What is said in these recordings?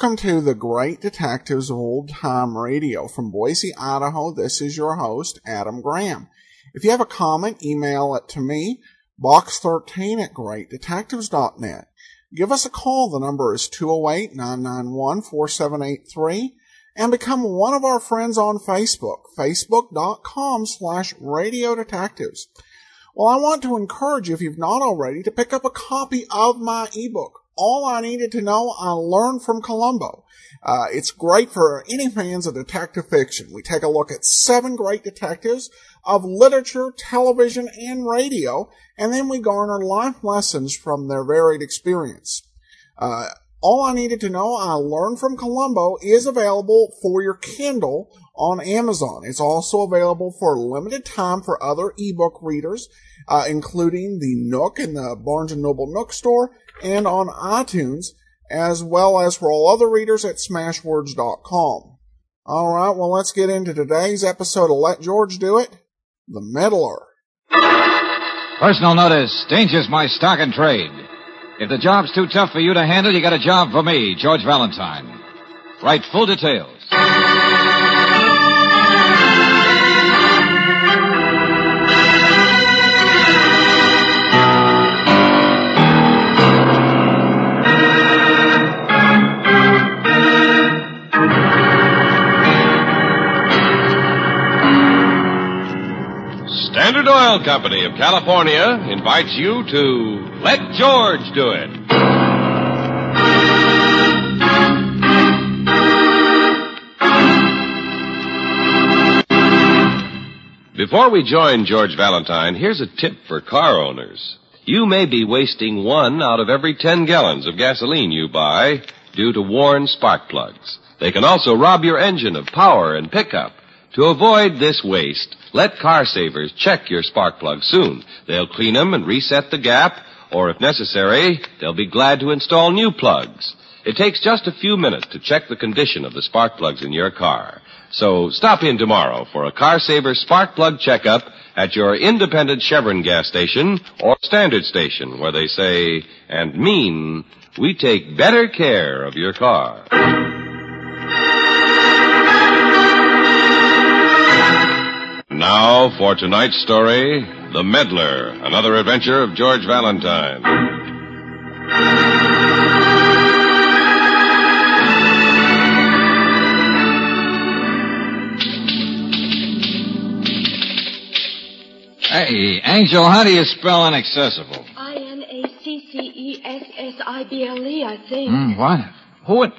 Welcome to the Great Detectives of Old Time Radio. From Boise, Idaho, this is your host, Adam Graham. If you have a comment, email it to me, box13 at greatdetectives.net. Give us a call. The number is 208-991-4783 and become one of our friends on Facebook, facebook.com slash radio detectives. Well, I want to encourage you, if you've not already, to pick up a copy of my ebook, all I needed to know, I learned from Columbo. Uh, it's great for any fans of detective fiction. We take a look at seven great detectives of literature, television, and radio, and then we garner life lessons from their varied experience. Uh, all I needed to know, I learned from Columbo, is available for your Kindle on Amazon. It's also available for a limited time for other ebook readers, uh, including the Nook and the Barnes & Noble Nook store, and on iTunes, as well as for all other readers at smashwords.com. All right, well, let's get into today's episode of Let George Do It The Meddler. Personal notice danger's my stock and trade. If the job's too tough for you to handle, you got a job for me, George Valentine. Write full details. Oil Company of California invites you to Let George Do It. Before we join George Valentine, here's a tip for car owners. You may be wasting one out of every 10 gallons of gasoline you buy due to worn spark plugs. They can also rob your engine of power and pickup. To avoid this waste, let car savers check your spark plugs soon. They'll clean them and reset the gap, or if necessary, they'll be glad to install new plugs. It takes just a few minutes to check the condition of the spark plugs in your car. So stop in tomorrow for a car saver spark plug checkup at your independent Chevron gas station or standard station where they say and mean we take better care of your car. Now for tonight's story, The Meddler, another adventure of George Valentine. Hey, Angel, how do you spell inaccessible? I N A C C E S S I B L E, I think. Hmm, what? Who would...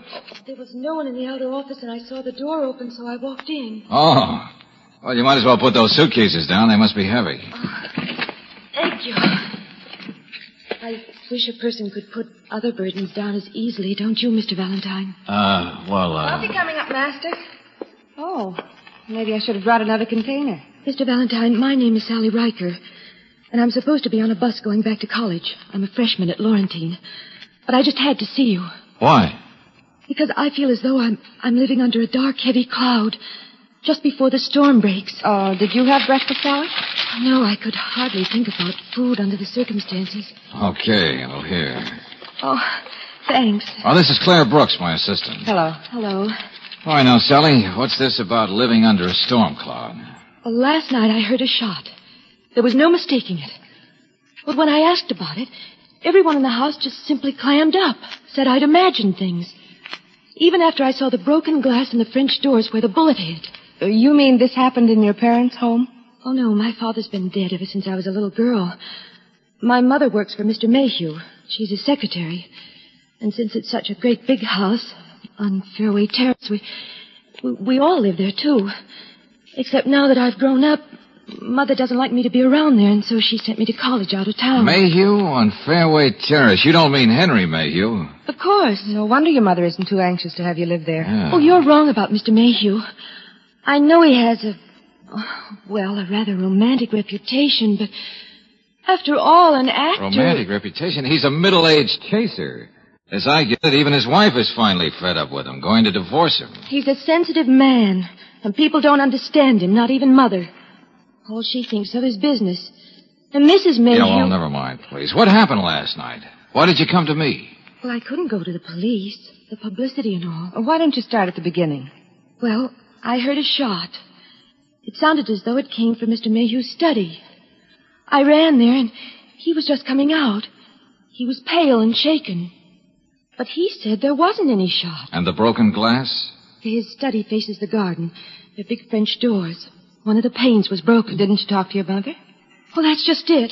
There was no one in the outer office, and I saw the door open, so I walked in. Oh. Well, you might as well put those suitcases down. They must be heavy. Oh, Thank you. I wish a person could put other burdens down as easily, don't you, Mr. Valentine? Uh, well, uh... Coffee coming up, Master. Oh, maybe I should have brought another container. Mr. Valentine, my name is Sally Riker, and I'm supposed to be on a bus going back to college. I'm a freshman at Laurentine. But I just had to see you. Why? Because I feel as though I'm I'm living under a dark, heavy cloud. Just before the storm breaks. Oh, did you have breakfast, Sally? No, I could hardly think about food under the circumstances. Okay, well, here. Oh, thanks. Oh, this is Claire Brooks, my assistant. Hello. Hello. All right, now, Sally, what's this about living under a storm cloud? Well, last night I heard a shot. There was no mistaking it. But when I asked about it, everyone in the house just simply clammed up, said I'd imagined things. Even after I saw the broken glass in the French doors where the bullet hit. You mean this happened in your parents' home? Oh, no, my father's been dead ever since I was a little girl. My mother works for Mr. Mayhew. She's his secretary. And since it's such a great big house on Fairway Terrace, we, we, we all live there, too. Except now that I've grown up, Mother doesn't like me to be around there, and so she sent me to college out of town. Mayhew on Fairway Terrace. You don't mean Henry Mayhew. Of course. No wonder your mother isn't too anxious to have you live there. Yeah. Oh, you're wrong about Mr. Mayhew. I know he has a, well, a rather romantic reputation, but after all, an actor. Romantic reputation. He's a middle-aged chaser. As I get it, even his wife is finally fed up with him, going to divorce him. He's a sensitive man, and people don't understand him, not even Mother. All she thinks of is business. And Mrs. Mayhew. Yeah, well, never mind, please. What happened last night? Why did you come to me? Well, I couldn't go to the police. The publicity and all. Why don't you start at the beginning? Well, I heard a shot. It sounded as though it came from Mr. Mayhew's study. I ran there, and he was just coming out. He was pale and shaken. But he said there wasn't any shot. And the broken glass? His study faces the garden. They're big French doors. One of the panes was broken. Didn't you talk to your mother? Well, that's just it.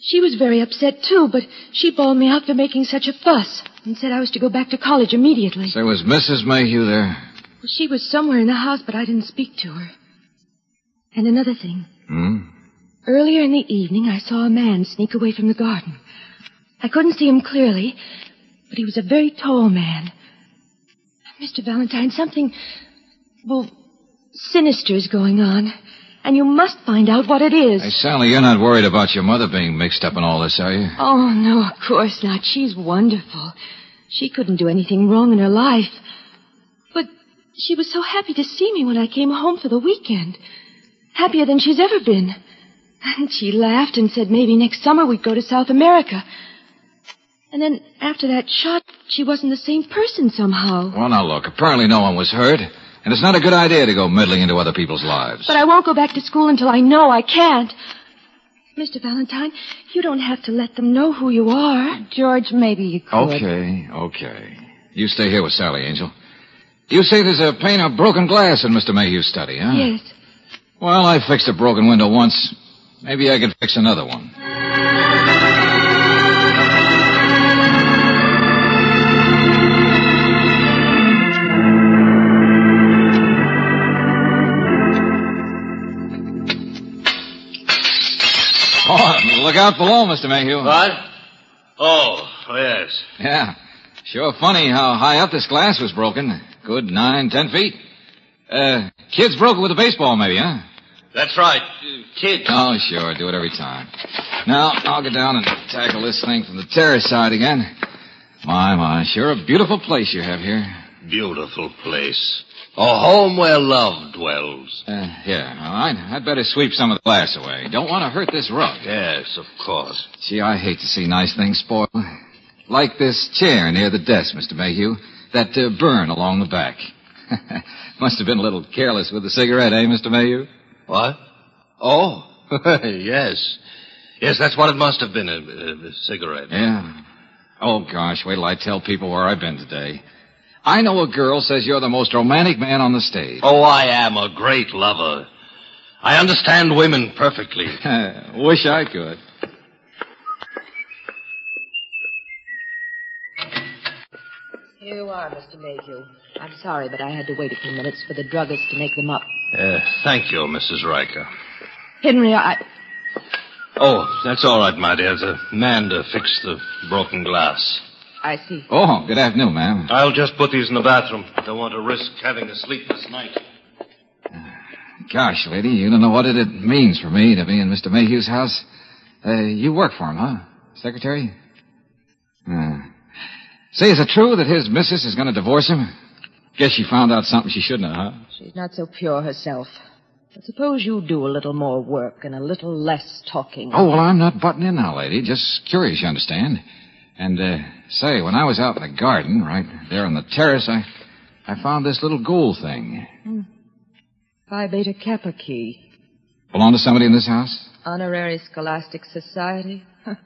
She was very upset, too, but she bawled me out for making such a fuss and said I was to go back to college immediately. So was Mrs. Mayhew there? Well, she was somewhere in the house, but I didn't speak to her. And another thing. Hmm? Earlier in the evening, I saw a man sneak away from the garden. I couldn't see him clearly, but he was a very tall man. Mr. Valentine, something, well, sinister is going on. And you must find out what it is. Hey, Sally, you're not worried about your mother being mixed up in all this, are you? Oh, no, of course not. She's wonderful. She couldn't do anything wrong in her life. But she was so happy to see me when I came home for the weekend. Happier than she's ever been. And she laughed and said maybe next summer we'd go to South America. And then after that shot, she wasn't the same person somehow. Well, now look, apparently no one was hurt, and it's not a good idea to go meddling into other people's lives. But I won't go back to school until I know I can't. Mr. Valentine, you don't have to let them know who you are. George, maybe you could. Okay, okay. You stay here with Sally, Angel. You say there's a pane of broken glass in Mr. Mayhew's study, huh? Yes. Well, I fixed a broken window once. Maybe I could fix another one. Oh, look out below, Mr. Mayhew. What? Oh, yes. Yeah. Sure funny how high up this glass was broken. Good nine, ten feet. Uh, kids broke it with a baseball, maybe, huh? That's right. Uh, Kid. Oh, sure. Do it every time. Now, I'll get down and tackle this thing from the terrace side again. My, my. Sure a beautiful place you have here. Beautiful place. A home where love dwells. Uh, yeah, all right. I'd better sweep some of the glass away. Don't want to hurt this rug. Yes, of course. Gee, I hate to see nice things spoiled. Like this chair near the desk, Mr. Mayhew. That uh, burn along the back. Must have been a little careless with the cigarette, eh, Mr. Mayhew? What? Oh, yes. Yes, that's what it must have been, a, a cigarette. Yeah. Oh, gosh, wait till I tell people where I've been today. I know a girl says you're the most romantic man on the stage. Oh, I am a great lover. I understand women perfectly. Wish I could. You are, Mr. Mayhew. I'm sorry, but I had to wait a few minutes for the druggist to make them up. Uh, thank you, Mrs. Riker. Henry, I. Oh, that's all right, my dear. The man to fix the broken glass. I see. Oh, good afternoon, ma'am. I'll just put these in the bathroom. Don't want to risk having a sleepless night. Gosh, lady, you don't know what it means for me to be in Mr. Mayhew's house. Uh, you work for him, huh? Secretary? Uh. Say, is it true that his missus is going to divorce him? Guess she found out something she shouldn't have, huh? She's not so pure herself. But suppose you do a little more work and a little less talking. Oh, well, I'm not butting in now, lady. Just curious, you understand. And, uh, say, when I was out in the garden, right there on the terrace, I, I found this little gold thing. Phi Beta Kappa key. Belong to somebody in this house? Honorary Scholastic Society?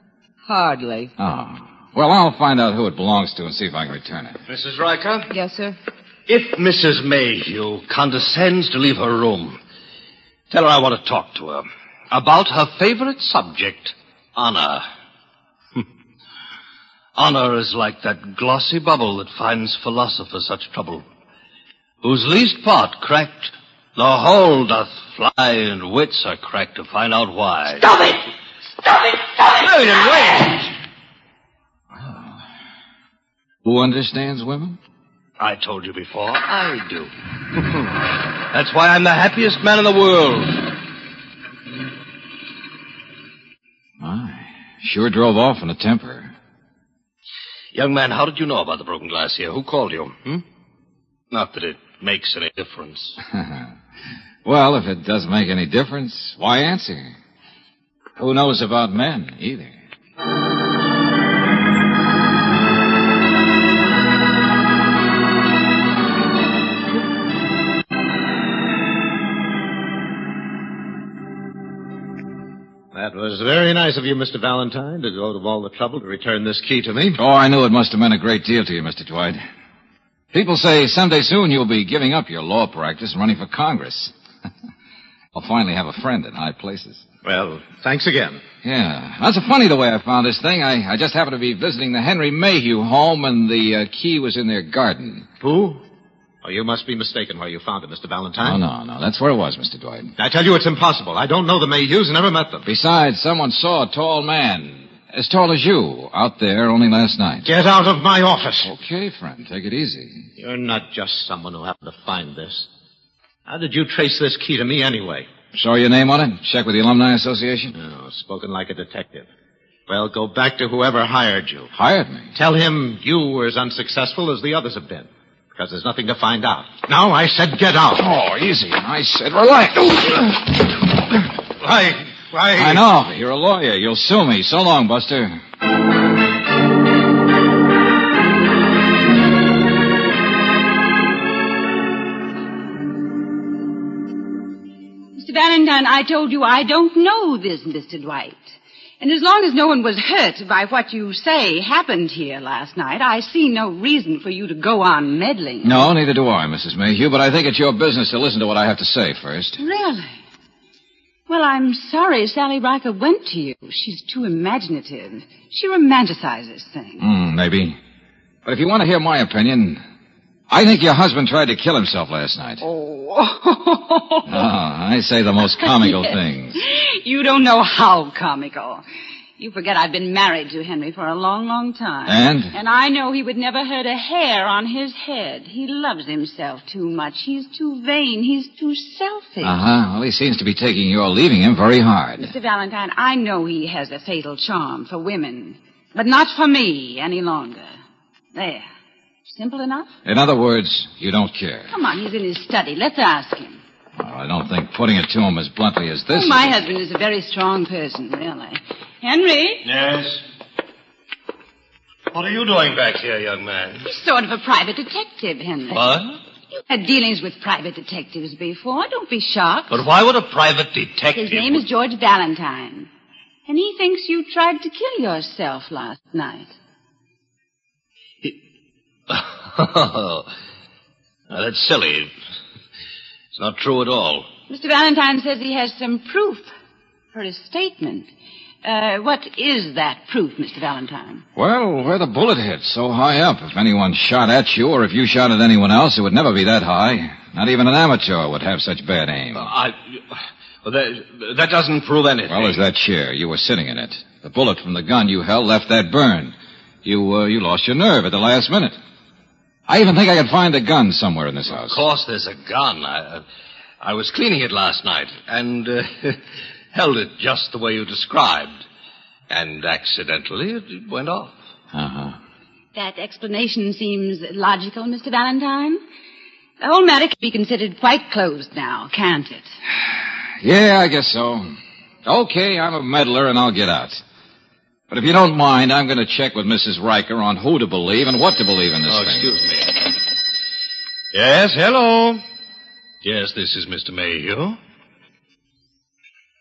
Hardly. Oh. Well, I'll find out who it belongs to and see if I can return it. Mrs. Riker? Yes, sir. If Mrs. Mayhew condescends to leave her room, tell her I want to talk to her about her favorite subject, honor. honor is like that glossy bubble that finds philosophers such trouble, whose least part cracked The whole doth fly, and wits are cracked to find out why. Stop it! Stop it! Stop it! Lillian, wait! Who understands women? I told you before, I do. That's why I'm the happiest man in the world. My, sure drove off in a temper. Young man, how did you know about the broken glass here? Who called you? Hmm? Not that it makes any difference. well, if it doesn't make any difference, why answer? Who knows about men, either? That was very nice of you, Mr. Valentine, to go to all the trouble to return this key to me. Oh, I knew it must have meant a great deal to you, Mr. Dwight. People say someday soon you'll be giving up your law practice and running for Congress. I'll finally have a friend in high places. Well, thanks again. Yeah. That's funny the way I found this thing. I, I just happened to be visiting the Henry Mayhew home, and the uh, key was in their garden. Who? Oh, you must be mistaken where you found it, Mr. Oh, Valentine. no, no. No. That's where it was, Mr. Dwight. I tell you, it's impossible. I don't know the Mayhews, never met them. Besides, someone saw a tall man, as tall as you, out there only last night. Get out of my office. Okay, friend. Take it easy. You're not just someone who happened to find this. How did you trace this key to me anyway? Saw your name on it? Check with the Alumni Association? Oh, spoken like a detective. Well, go back to whoever hired you. Hired me. Tell him you were as unsuccessful as the others have been. Because there's nothing to find out. Now I said get out. Oh, easy. I said relax. Why, why? I know. You're a lawyer. You'll sue me. So long, Buster. Mr. Valentine, I told you I don't know this Mr. Dwight. And as long as no one was hurt by what you say happened here last night, I see no reason for you to go on meddling. No, neither do I, Mrs. Mayhew, but I think it's your business to listen to what I have to say first. Really? Well, I'm sorry Sally Riker went to you. She's too imaginative. She romanticizes things. Hmm, maybe. But if you want to hear my opinion, I think your husband tried to kill himself last night. Oh. Ah, I say the most comical Yes. things. You don't know how comical. You forget I've been married to Henry for a long, long time. And? And I know he would never hurt a hair on his head. He loves himself too much. He's too vain. He's too selfish. Uh-huh. Well, he seems to be taking your leaving him very hard. Mr. Valentine, I know he has a fatal charm for women, but not for me any longer. There. Simple enough? In other words, you don't care. Come on, he's in his study. Let's ask him. Well, I don't think putting it to him as bluntly as this. Oh, my is- husband is a very strong person, really. Henry? Yes? What are you doing back here, young man? He's sort of a private detective, Henry. What? You've had dealings with private detectives before. Don't be shocked. But why would a private detective... His name is George Valentine. And he thinks you tried to kill yourself last night. Now, that's silly. It's not true at all. Mr. Valentine says he has some proof for his statement. Uh, what is that proof, Mr. Valentine? Well, where the bullet hit, so high up. If anyone shot at you or if you shot at anyone else, it would never be that high. Not even an amateur would have such bad aim. I... Well, that, that doesn't prove anything. Well, as that chair. You were sitting in it. The bullet from the gun you held left that burn. You, uh, you lost your nerve at the last minute. I even think I could find a gun somewhere in this house. Of course there's a gun. I, I was cleaning it last night and uh, held it just the way you described. And accidentally it went off. Uh-huh. That explanation seems logical, Mr. Valentine. The whole matter can be considered quite closed now, can't it? Yeah, I guess so. Okay, I'm a meddler and I'll get out. But if you don't mind, I'm going to check with Mrs. Riker on who to believe and what to believe in this Oh, thing. excuse me. Yes, hello. Yes, this is Mr. Mayhew.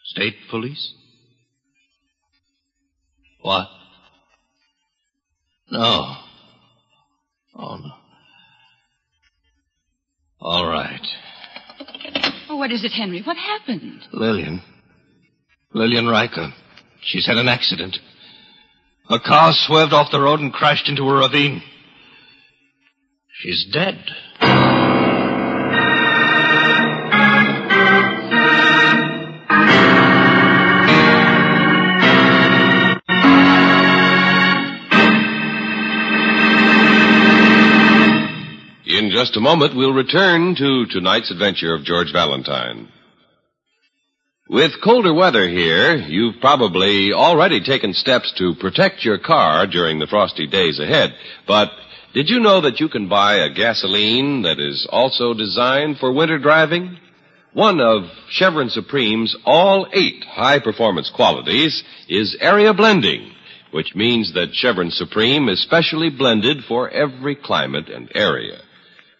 State police? What? No. Oh, no. All right. Oh, what is it, Henry? What happened? Lillian. Lillian Riker. She's had an accident. The car swerved off the road and crashed into a ravine. She's dead. In just a moment, we'll return to tonight's adventure of George Valentine. With colder weather here, you've probably already taken steps to protect your car during the frosty days ahead. But did you know that you can buy a gasoline that is also designed for winter driving? One of Chevron Supreme's all eight high performance qualities is area blending, which means that Chevron Supreme is specially blended for every climate and area.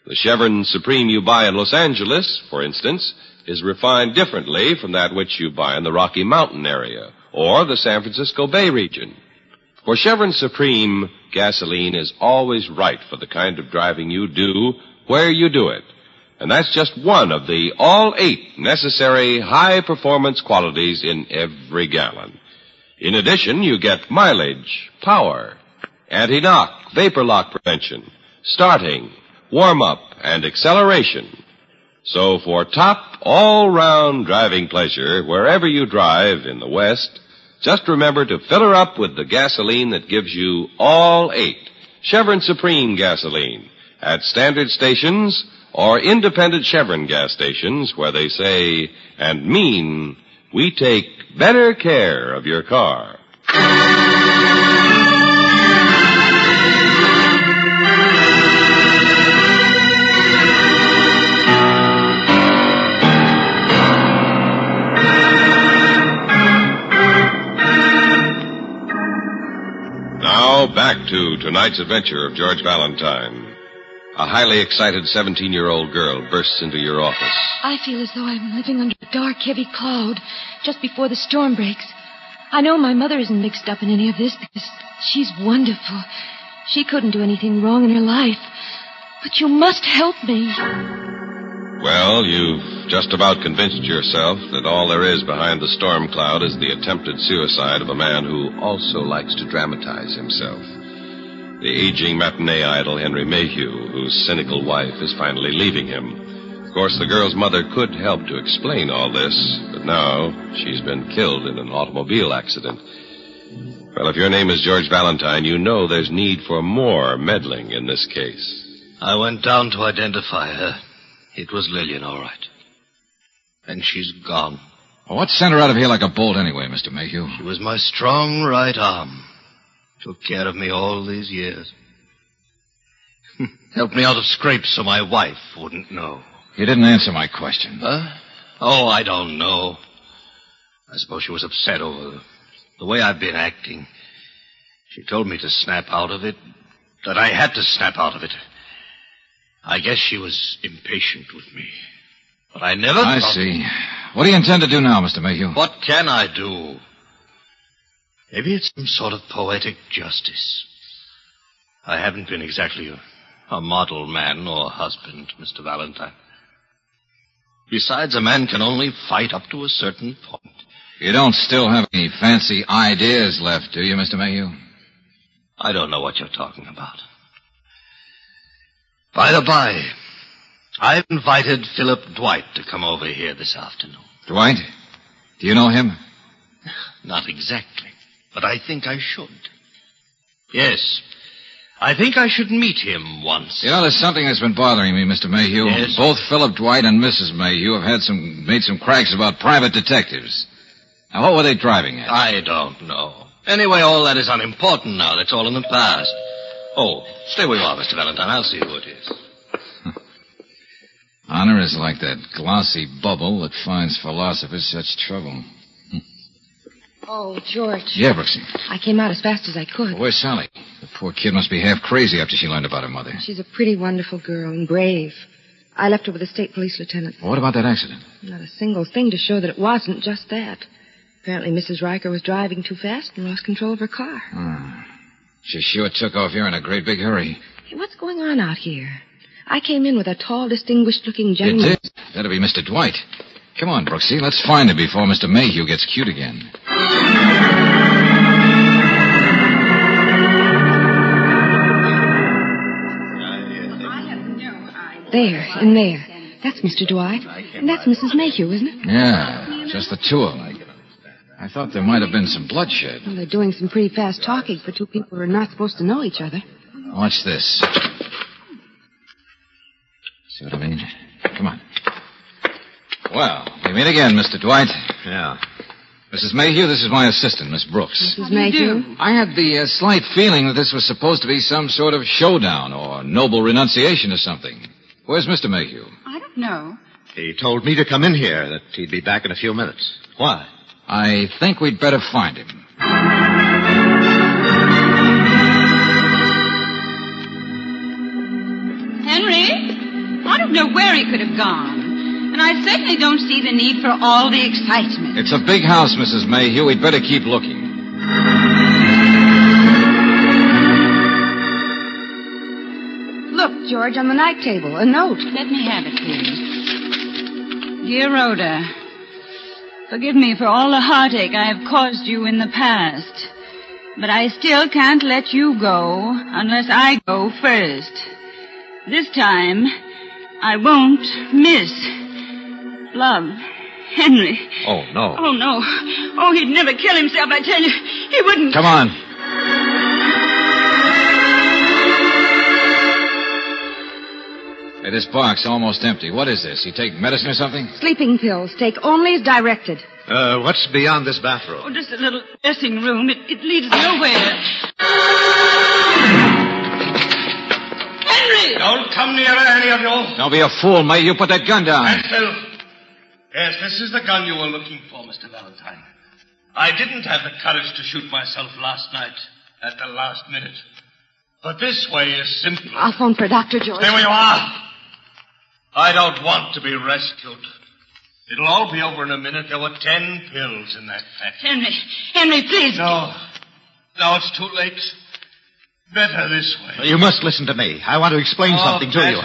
The Chevron Supreme you buy in Los Angeles, for instance, is refined differently from that which you buy in the Rocky Mountain area or the San Francisco Bay region. For Chevron Supreme, gasoline is always right for the kind of driving you do where you do it. And that's just one of the all eight necessary high performance qualities in every gallon. In addition, you get mileage, power, anti-knock, vapor lock prevention, starting, warm up, and acceleration. So for top all-round driving pleasure, wherever you drive in the West, just remember to fill her up with the gasoline that gives you all eight. Chevron Supreme gasoline at standard stations or independent Chevron gas stations where they say and mean we take better care of your car. Back to tonight's adventure of George Valentine. A highly excited 17 year old girl bursts into your office. I feel as though I'm living under a dark, heavy cloud just before the storm breaks. I know my mother isn't mixed up in any of this because she's wonderful. She couldn't do anything wrong in her life. But you must help me. Well, you've just about convinced yourself that all there is behind the storm cloud is the attempted suicide of a man who also likes to dramatize himself. The aging matinee idol Henry Mayhew, whose cynical wife is finally leaving him. Of course, the girl's mother could help to explain all this, but now she's been killed in an automobile accident. Well, if your name is George Valentine, you know there's need for more meddling in this case. I went down to identify her. It was Lillian, all right. And she's gone. Well, what sent her out of here like a bolt anyway, Mr. Mayhew? She was my strong right arm. Took care of me all these years. Helped me out of scrapes so my wife wouldn't know. You didn't answer my question. Huh? Oh, I don't know. I suppose she was upset over the way I've been acting. She told me to snap out of it, that I had to snap out of it. I guess she was impatient with me. But I never I thought... see. What do you intend to do now, Mr. Mayhew? What can I do? Maybe it's some sort of poetic justice. I haven't been exactly a, a model man or husband, Mr. Valentine. Besides, a man can only fight up to a certain point. You don't still have any fancy ideas left, do you, Mr. Mayhew? I don't know what you're talking about. By the by, I've invited Philip Dwight to come over here this afternoon. Dwight? Do you know him? Not exactly, but I think I should. Yes, I think I should meet him once. You know, there's something that's been bothering me, Mr. Mayhew. Yes? Both Philip Dwight and Mrs. Mayhew have had some made some cracks about private detectives. Now, what were they driving at? I don't know. Anyway, all that is unimportant now. That's all in the past. Oh, stay where you are, Mr. Valentine. I'll see who it is. Honor is like that glossy bubble that finds philosophers such trouble. Oh, George. Yeah, Brooksy. I came out as fast as I could. Where's Sally? The poor kid must be half crazy after she learned about her mother. She's a pretty wonderful girl and brave. I left her with a state police lieutenant. What about that accident? Not a single thing to show that it wasn't just that. Apparently, Mrs. Riker was driving too fast and lost control of her car. Hmm. She sure took off here in a great big hurry. Hey, what's going on out here? I came in with a tall, distinguished-looking You gentleman. did? That'll be Mr. Dwight. Come on, Brooksy. Let's find him before Mr. Mayhew gets cute again. There, in there. That's Mr. Dwight. And that's Mrs. Mayhew, isn't it? Yeah, just the two of them. I thought there might have been some bloodshed. Well, they're doing some pretty fast talking for two people who are not supposed to know each other. Watch this. See what I mean? Come on. Well, we meet again, Mr. Dwight. Yeah. Mrs. Mayhew, this is my assistant, Miss Brooks. Mrs. Mayhew? I had the uh, slight feeling that this was supposed to be some sort of showdown or noble renunciation or something. Where's Mr. Mayhew? I don't know. He told me to come in here, that he'd be back in a few minutes. Why? I think we'd better find him. Henry? I don't know where he could have gone. And I certainly don't see the need for all the excitement. It's a big house, Mrs. Mayhew. We'd better keep looking. Look, George, on the night table, a note. Let me have it, please. Dear Rhoda, forgive me for all the heartache I have caused you in the past. But I still can't let you go unless I go first. This time, I won't miss. Love, Henry. Oh, no. Oh, no. Oh, he'd never kill himself, I tell you. He wouldn't. Come on. This box almost empty. What is this? You take medicine or something? Sleeping pills. Take only as directed. Uh, what's beyond this bathroom? Oh, just a little dressing room. It, it leads nowhere. Henry! Don't come near any of you. Don't be a fool, mate. You Put that gun down. Phil. Yes, this is the gun you were looking for, Mr. Valentine. I didn't have the courage to shoot myself last night at the last minute. But this way is simpler. I'll phone for Dr. George. Stay where you are. I don't want to be rescued. It'll all be over in a minute. There were ten pills in that pack. Henry, Henry, please. No. No, it's too late. Better this way. You must listen to me. I want to explain Oh, something to better, you.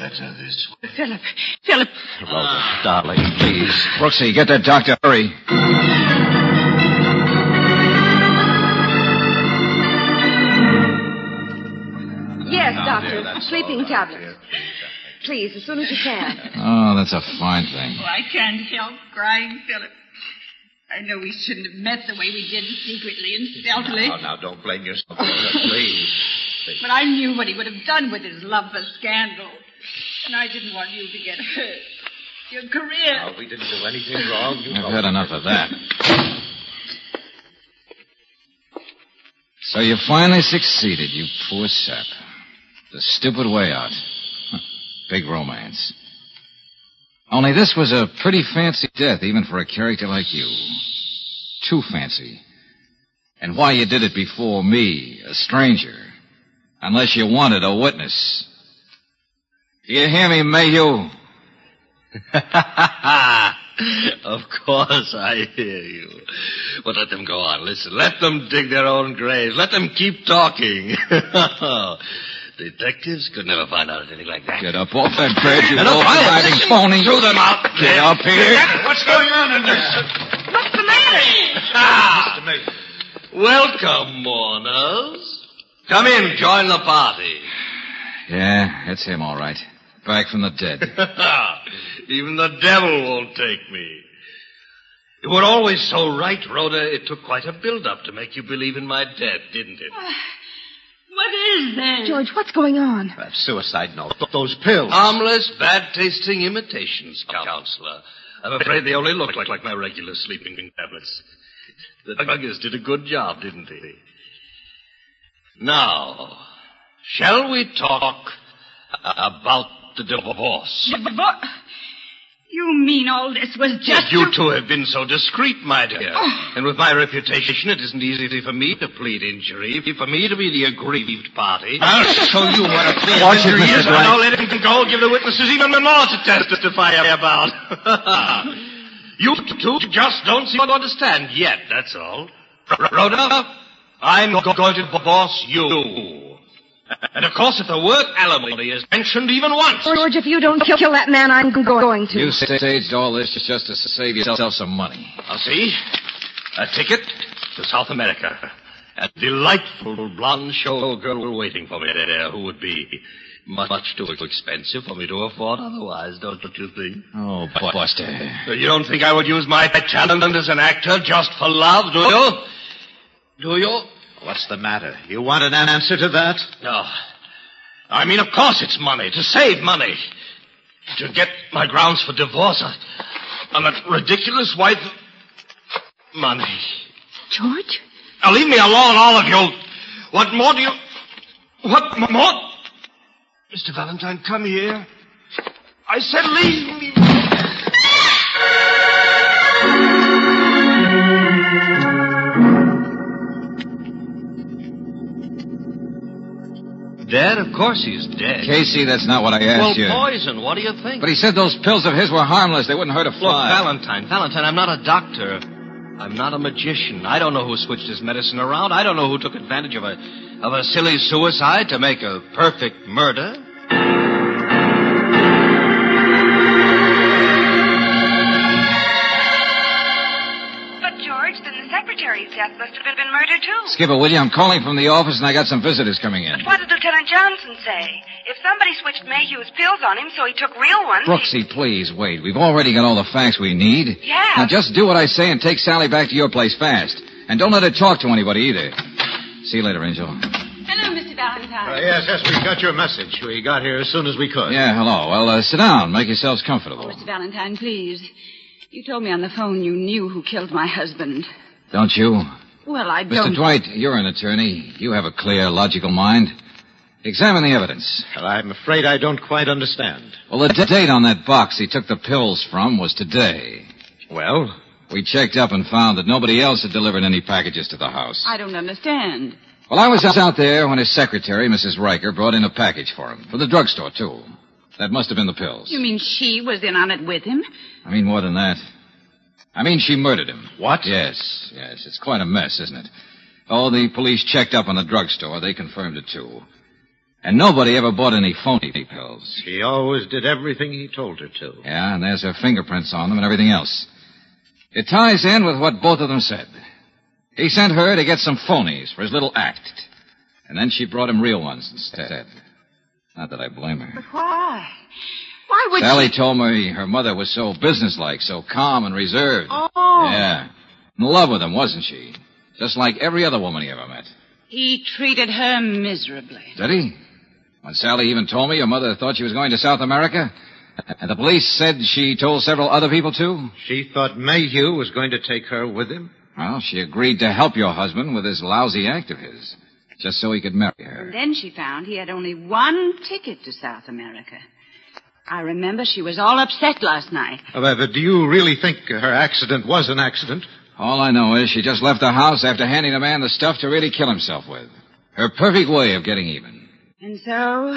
Better this way. Philip, Philip. Rhoda, darling, please. Brooksy, get that doctor. Hurry. Yes, Down doctor. there, that's Sleeping all. Down tablets. Please, as soon as you can. Oh, that's a fine thing. Oh, I can't help crying, Philip. I know we shouldn't have met the way we did secretly and stealthily. Now, now, don't blame yourself, Rhoda, please. Please. But I knew what he would have done with his love for scandal. And I didn't want you to get hurt. Your career. Now, we didn't do anything wrong. You I've know had it. enough of that. So you finally succeeded, you poor sap. The stupid way out. Big romance. Only this was a pretty fancy death, even for a character like you. Too fancy. And why you did it before me, a stranger. Unless you wanted a witness. Do you hear me, Mayhew? of course I hear you. But let them go on. Listen, let them dig their own graves. Let them keep talking. Detectives could never find out anything like that. Get up off that bed, you Enough law-abiding phony. Throw them out. Get up here. What's going on in this? What's the matter? Ah, welcome, mourners. Come in, join the party. Yeah, it's him, all right. Back from the dead. Even the devil won't take me. You were always so right, Rhoda. It took quite a build-up to make you believe in my death, didn't it? What is this? George, what's going on? That suicide note. Those pills. Harmless, bad-tasting imitations, counselor. I'm afraid they only look like, like my regular sleeping tablets. The druggist did a good job, didn't he? Now, shall we talk about the divorce? Divorce? You mean all this was just you to- two have been so discreet, my dear. Oh. And with my reputation, it isn't easy for me to plead injury, for me to be the aggrieved party. I'll show you what a plea of Watch it, injury Mr. is. Dwight. I'll let it go. Give the witnesses even more to testify about. you two just don't seem to understand yet, that's all. R- Rhoda, I'm go- going to divorce you. And of course, if the word alimony is mentioned even once. Oh, George, if you don't kill, kill that man, I'm go- going to. You staged all this just to save yourself some money. I'll see. A ticket to South America. A delightful blonde showgirl waiting for me there who would be much, much too expensive for me to afford otherwise, don't you think? Oh, Buster. So you don't think I would use my talent as an actor just for love, do you? Do you? What's the matter? You want an answer to that? No. I mean, of course it's money, to save money. to get my grounds for divorce. I, I'm a ridiculous wife. Money. George? Now leave me alone, all of you. What more do you... What more? Mr. Valentine, come here. I said leave me. Dead? Of course he's dead. Casey, that's not what I asked well, you. poison. What do you think? But he said those pills of his were harmless. They wouldn't hurt a Look, fly. Valentine, Valentine, I'm not a doctor. I'm not a magician. I don't know who switched his medicine around. I don't know who took advantage of a of a silly suicide to make a perfect murder. The secretary's death must have been murder, too. Skipper, will you? I'm calling from the office and I got some visitors coming in. But what did Lieutenant Johnson say? If somebody switched Mayhew's pills on him so he took real ones... he- please wait. We've already got all the facts we need. Yeah. Now just do what I say and take Sally back to your place fast. And don't let her talk to anybody either. See you later, Angel. Hello, Mr. Valentine. Uh, yes, yes, we got your message. We got here as soon as we could. Yeah, hello. Well, uh, sit down. Make yourselves comfortable. Mr. Valentine, please. You told me on the phone you knew who killed my husband. Don't you? Well, I Mr. don't. Dwight, you're an attorney. You have a clear, logical mind. Examine the evidence. Well, I'm afraid I don't quite understand. Well, the d- date on that box he took the pills from was today. Well? We checked up and found that nobody else had delivered any packages to the house. I don't understand. Well, I was out there when his secretary, Mrs. Riker, brought in a package for him. From the drugstore, too. That must have been the pills. You mean she was in on it with him? I mean more than that. I mean she murdered him. What? Yes, yes. It's quite a mess, isn't it? Oh, the police checked up on the drugstore. They confirmed it, too. And nobody ever bought any phony pills. She always did everything he told her to. Yeah, and there's her fingerprints on them and everything else. It ties in with what both of them said. He sent her to get some phonies for his little act. And then she brought him real ones instead. Not that I blame her. But why? Why would Sally she... told me her mother was so businesslike, so calm and reserved. Oh. Yeah. In love with him, wasn't she? Just like every other woman he ever met. He treated her miserably. Did he? When Sally even told me your mother thought she was going to South America? And the police said she told several other people too? She thought Mayhew was going to take her with him? Well, she agreed to help your husband with this lousy act of his. Just so he could marry her. And then she found he had only one ticket to South America. I remember she was all upset last night. Uh, but do you really think her accident was an accident? All I know is she just left the house after handing the man the stuff to really kill himself with. Her perfect way of getting even. And so,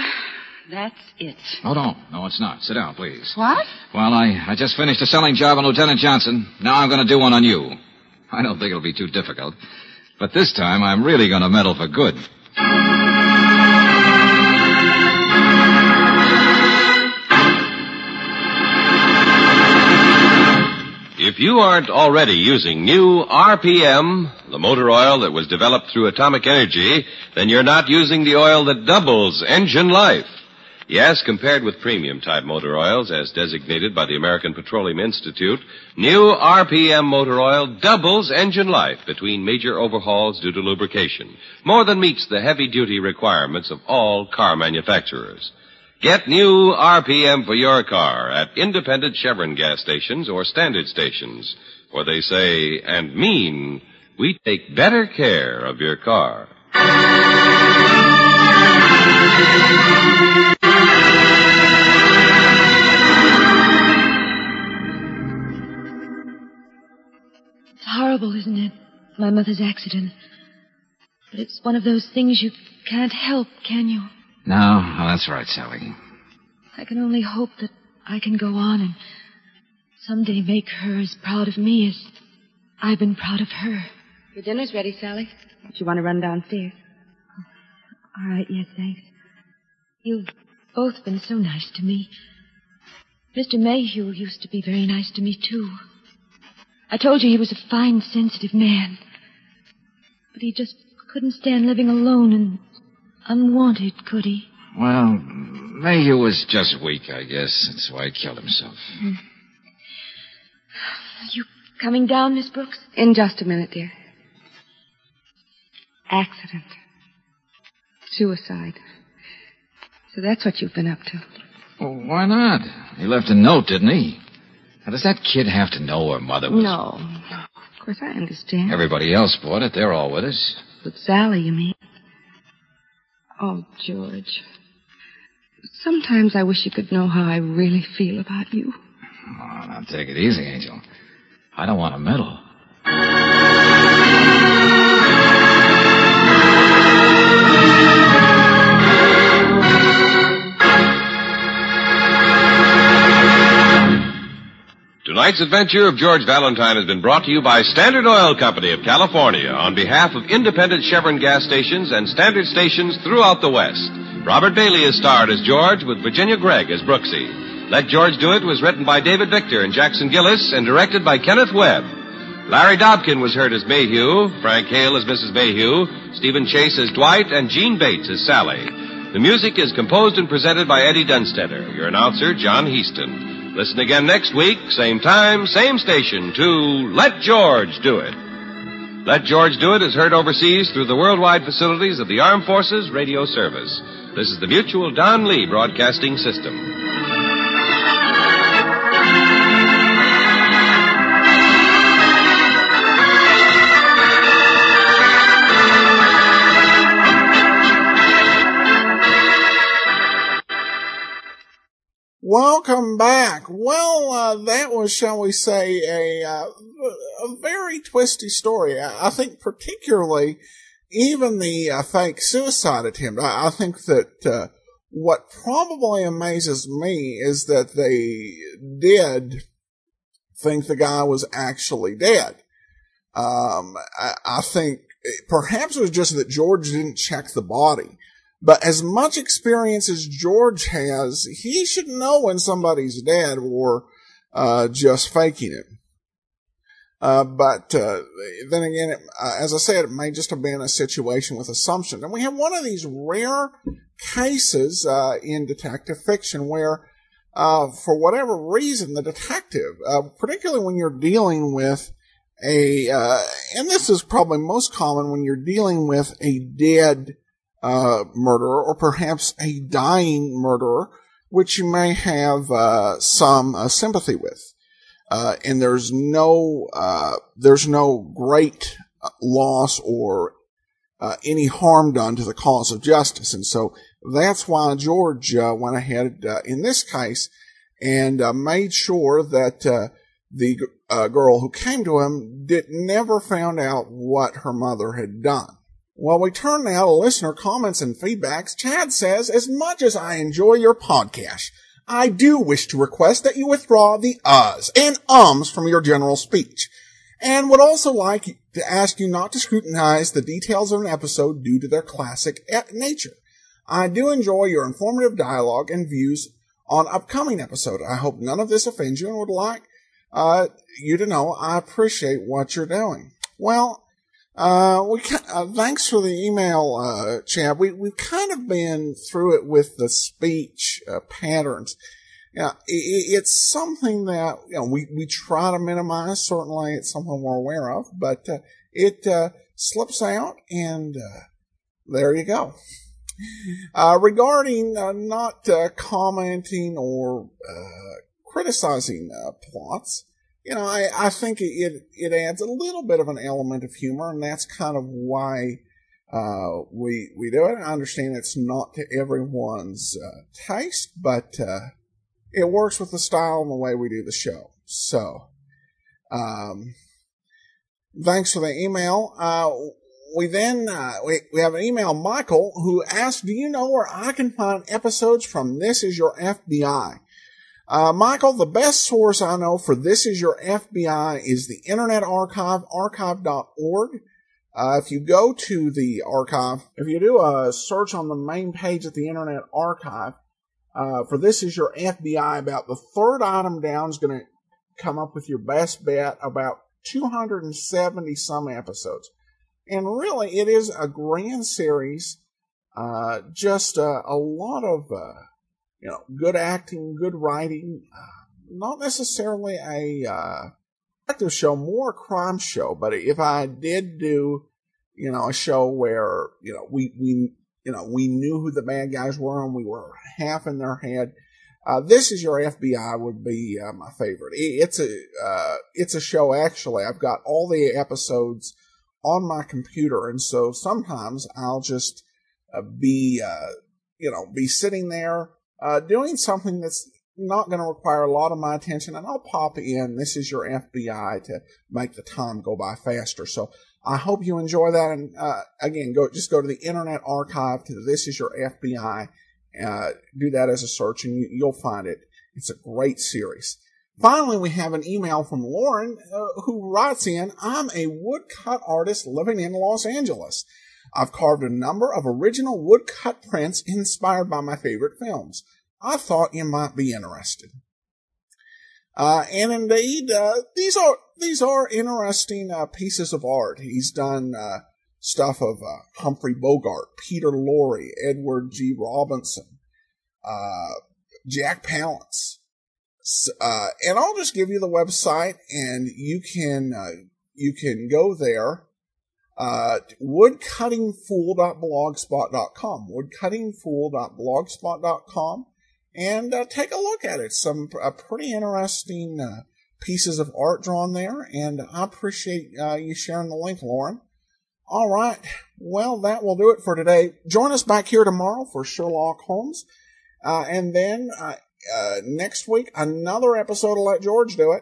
that's it. Oh, no. No, it's not. Sit down, please. What? Well, I, I just finished a selling job on Lieutenant Johnson. Now I'm going to do one on you. I don't think it'll be too difficult. But this time I'm really going to meddle for good. If you aren't already using new RPM, the motor oil that was developed through atomic energy, then you're not using the oil that doubles engine life. Yes, compared with premium type motor oils as designated by the American Petroleum Institute, new RPM motor oil doubles engine life between major overhauls due to lubrication, more than meets the heavy duty requirements of all car manufacturers. Get new RPM for your car at independent Chevron gas stations or standard stations, where they say and mean we take better care of your car. It's horrible, isn't it? My mother's accident. But it's one of those things you can't help, can you? No, oh, that's right, Sally. I can only hope that I can go on and someday make her as proud of me as I've been proud of her. Your dinner's ready, Sally. Do you want to run downstairs? All right, yes, thanks. You've both been so nice to me. Mr. Mayhew used to be very nice to me, too. I told you he was a fine, sensitive man. But he just couldn't stand living alone and unwanted, could he? Well, Mayhew was just weak, I guess. That's why he killed himself. Hmm. You coming down, Miss Brooks? In just a minute, dear. Accident. Suicide. So that's what you've been up to. Well, why not? He left a note, didn't he? Now, does that kid have to know her mother was... No. Of course, I understand. Everybody else bought it. They're all with us. But Sally, you mean? Oh, George. Sometimes I wish you could know how I really feel about you. Oh, now take it easy, Angel. I don't want to meddle. Tonight's adventure of George Valentine has been brought to you by Standard Oil Company of California on behalf of independent Chevron gas stations and standard stations throughout the West. Robert Bailey is starred as George with Virginia Gregg as Brooksie. Let George Do It was written by David Victor and Jackson Gillis and directed by Kenneth Webb. Larry Dobkin was heard as Mayhew, Frank Hale as Mrs. Mayhew, Stephen Chase as Dwight, and Jeanne Bates as Sally. The music is composed and presented by Eddie Dunstedter. Your announcer, John Heaston. Listen again next week, same time, same station, to Let George Do It. Let George Do It is heard overseas through the worldwide facilities of the Armed Forces Radio Service. This is the Mutual Don Lee Broadcasting System. Welcome back. Well, uh, that was, shall we say, a, uh, a very twisty story. I think particularly even the uh, fake suicide attempt. I, I think that uh, what probably amazes me is that they did think the guy was actually dead. Um, I, I think perhaps it was just that George didn't check the body. But as much experience as George has, he should know when somebody's dead or uh, just faking it. Uh, but uh, then again, it, uh, as I said, it may just have been a situation with assumption. And we have one of these rare cases uh, in detective fiction where, uh, for whatever reason, the detective, particularly when you're dealing with a, and this is probably most common when you're dealing with a dead uh, murderer or perhaps a dying murderer, which you may have uh, some uh, sympathy with. Uh, and there's no uh, there's no great uh, loss or any harm done to the cause of justice, and so that's why George went ahead in this case and made sure that the girl who came to him did never found out what her mother had done. Well, we turn now to listener comments and feedbacks. Chad says, as much as I enjoy your podcast, I do wish to request that you withdraw the uhs and ums from your general speech, and would also like to ask you not to scrutinize the details of an episode due to their classic nature. I do enjoy your informative dialogue and views on upcoming episodes. I hope none of this offends you and would like uh, you to know I appreciate what you're doing. Well, uh, we uh, thanks for the email, uh, Chad. We we've kind of been through it with the speech uh, patterns. Yeah, it, it's something that you know we we try to minimize. Certainly, it's something we're aware of, but uh, it uh, slips out, and there you go. regarding not commenting or criticizing plots you know, I, I think it, it adds a little bit of an element of humor, and that's kind of why uh, we we do it. I understand it's not to everyone's uh, taste, but uh, it works with the style and the way we do the show. So, um, thanks for the email. Uh, we then uh, we we have an email, Michael, who asked, "Do you know where I can find episodes from This Is Your FBI?" Uh, Michael, the best source I know for This Is Your FBI is the Internet Archive, archive.org. Uh, if you go to the archive, if you do a search on the main page at the Internet Archive, uh, for This Is Your FBI, about the third item down is going to come up with your best bet about 270 some episodes. And really, it is a grand series, uh, just a lot of uh, you know, good acting, good writing, uh, not necessarily a uh, detective show, more a crime show. But if I did do, you know, a show where you know we we you know we knew who the bad guys were and we were half in their head, Uh, this is your FBI would be uh, my favorite. It's a uh, it's a show actually. I've got all the episodes on my computer, and so sometimes I'll just uh, be uh, you know be sitting there uh, doing something that's not going to require a lot of my attention, and I'll pop in. This is your FBI to make the time go by faster. So I hope you enjoy that. And again, go just go to the Internet Archive to This Is Your FBI uh, do that as a search and you, will find it. It's a great series. Finally, we have an email from Lauren uh, who writes in, I'm a woodcut artist living in Los Angeles. I've carved a number of original woodcut prints inspired by my favorite films. I thought you might be interested. Uh, and indeed, uh, these are, these are interesting, uh, pieces of art. He's done, uh, stuff of uh, Humphrey Bogart, Peter Lorre, Edward G. Robinson, uh, Jack Palance. Uh, and I'll just give you the website and you can, uh, you can go there. Uh, woodcuttingfool.blogspot.com, woodcuttingfool.blogspot.com, and uh, take a look at it. Some uh, pretty interesting uh, pieces of art drawn there, and I appreciate uh, you sharing the link, Lauren. All right. Well, that will do it for today. Join us back here tomorrow for Sherlock Holmes. Uh, and then next week, another episode of Let George Do It.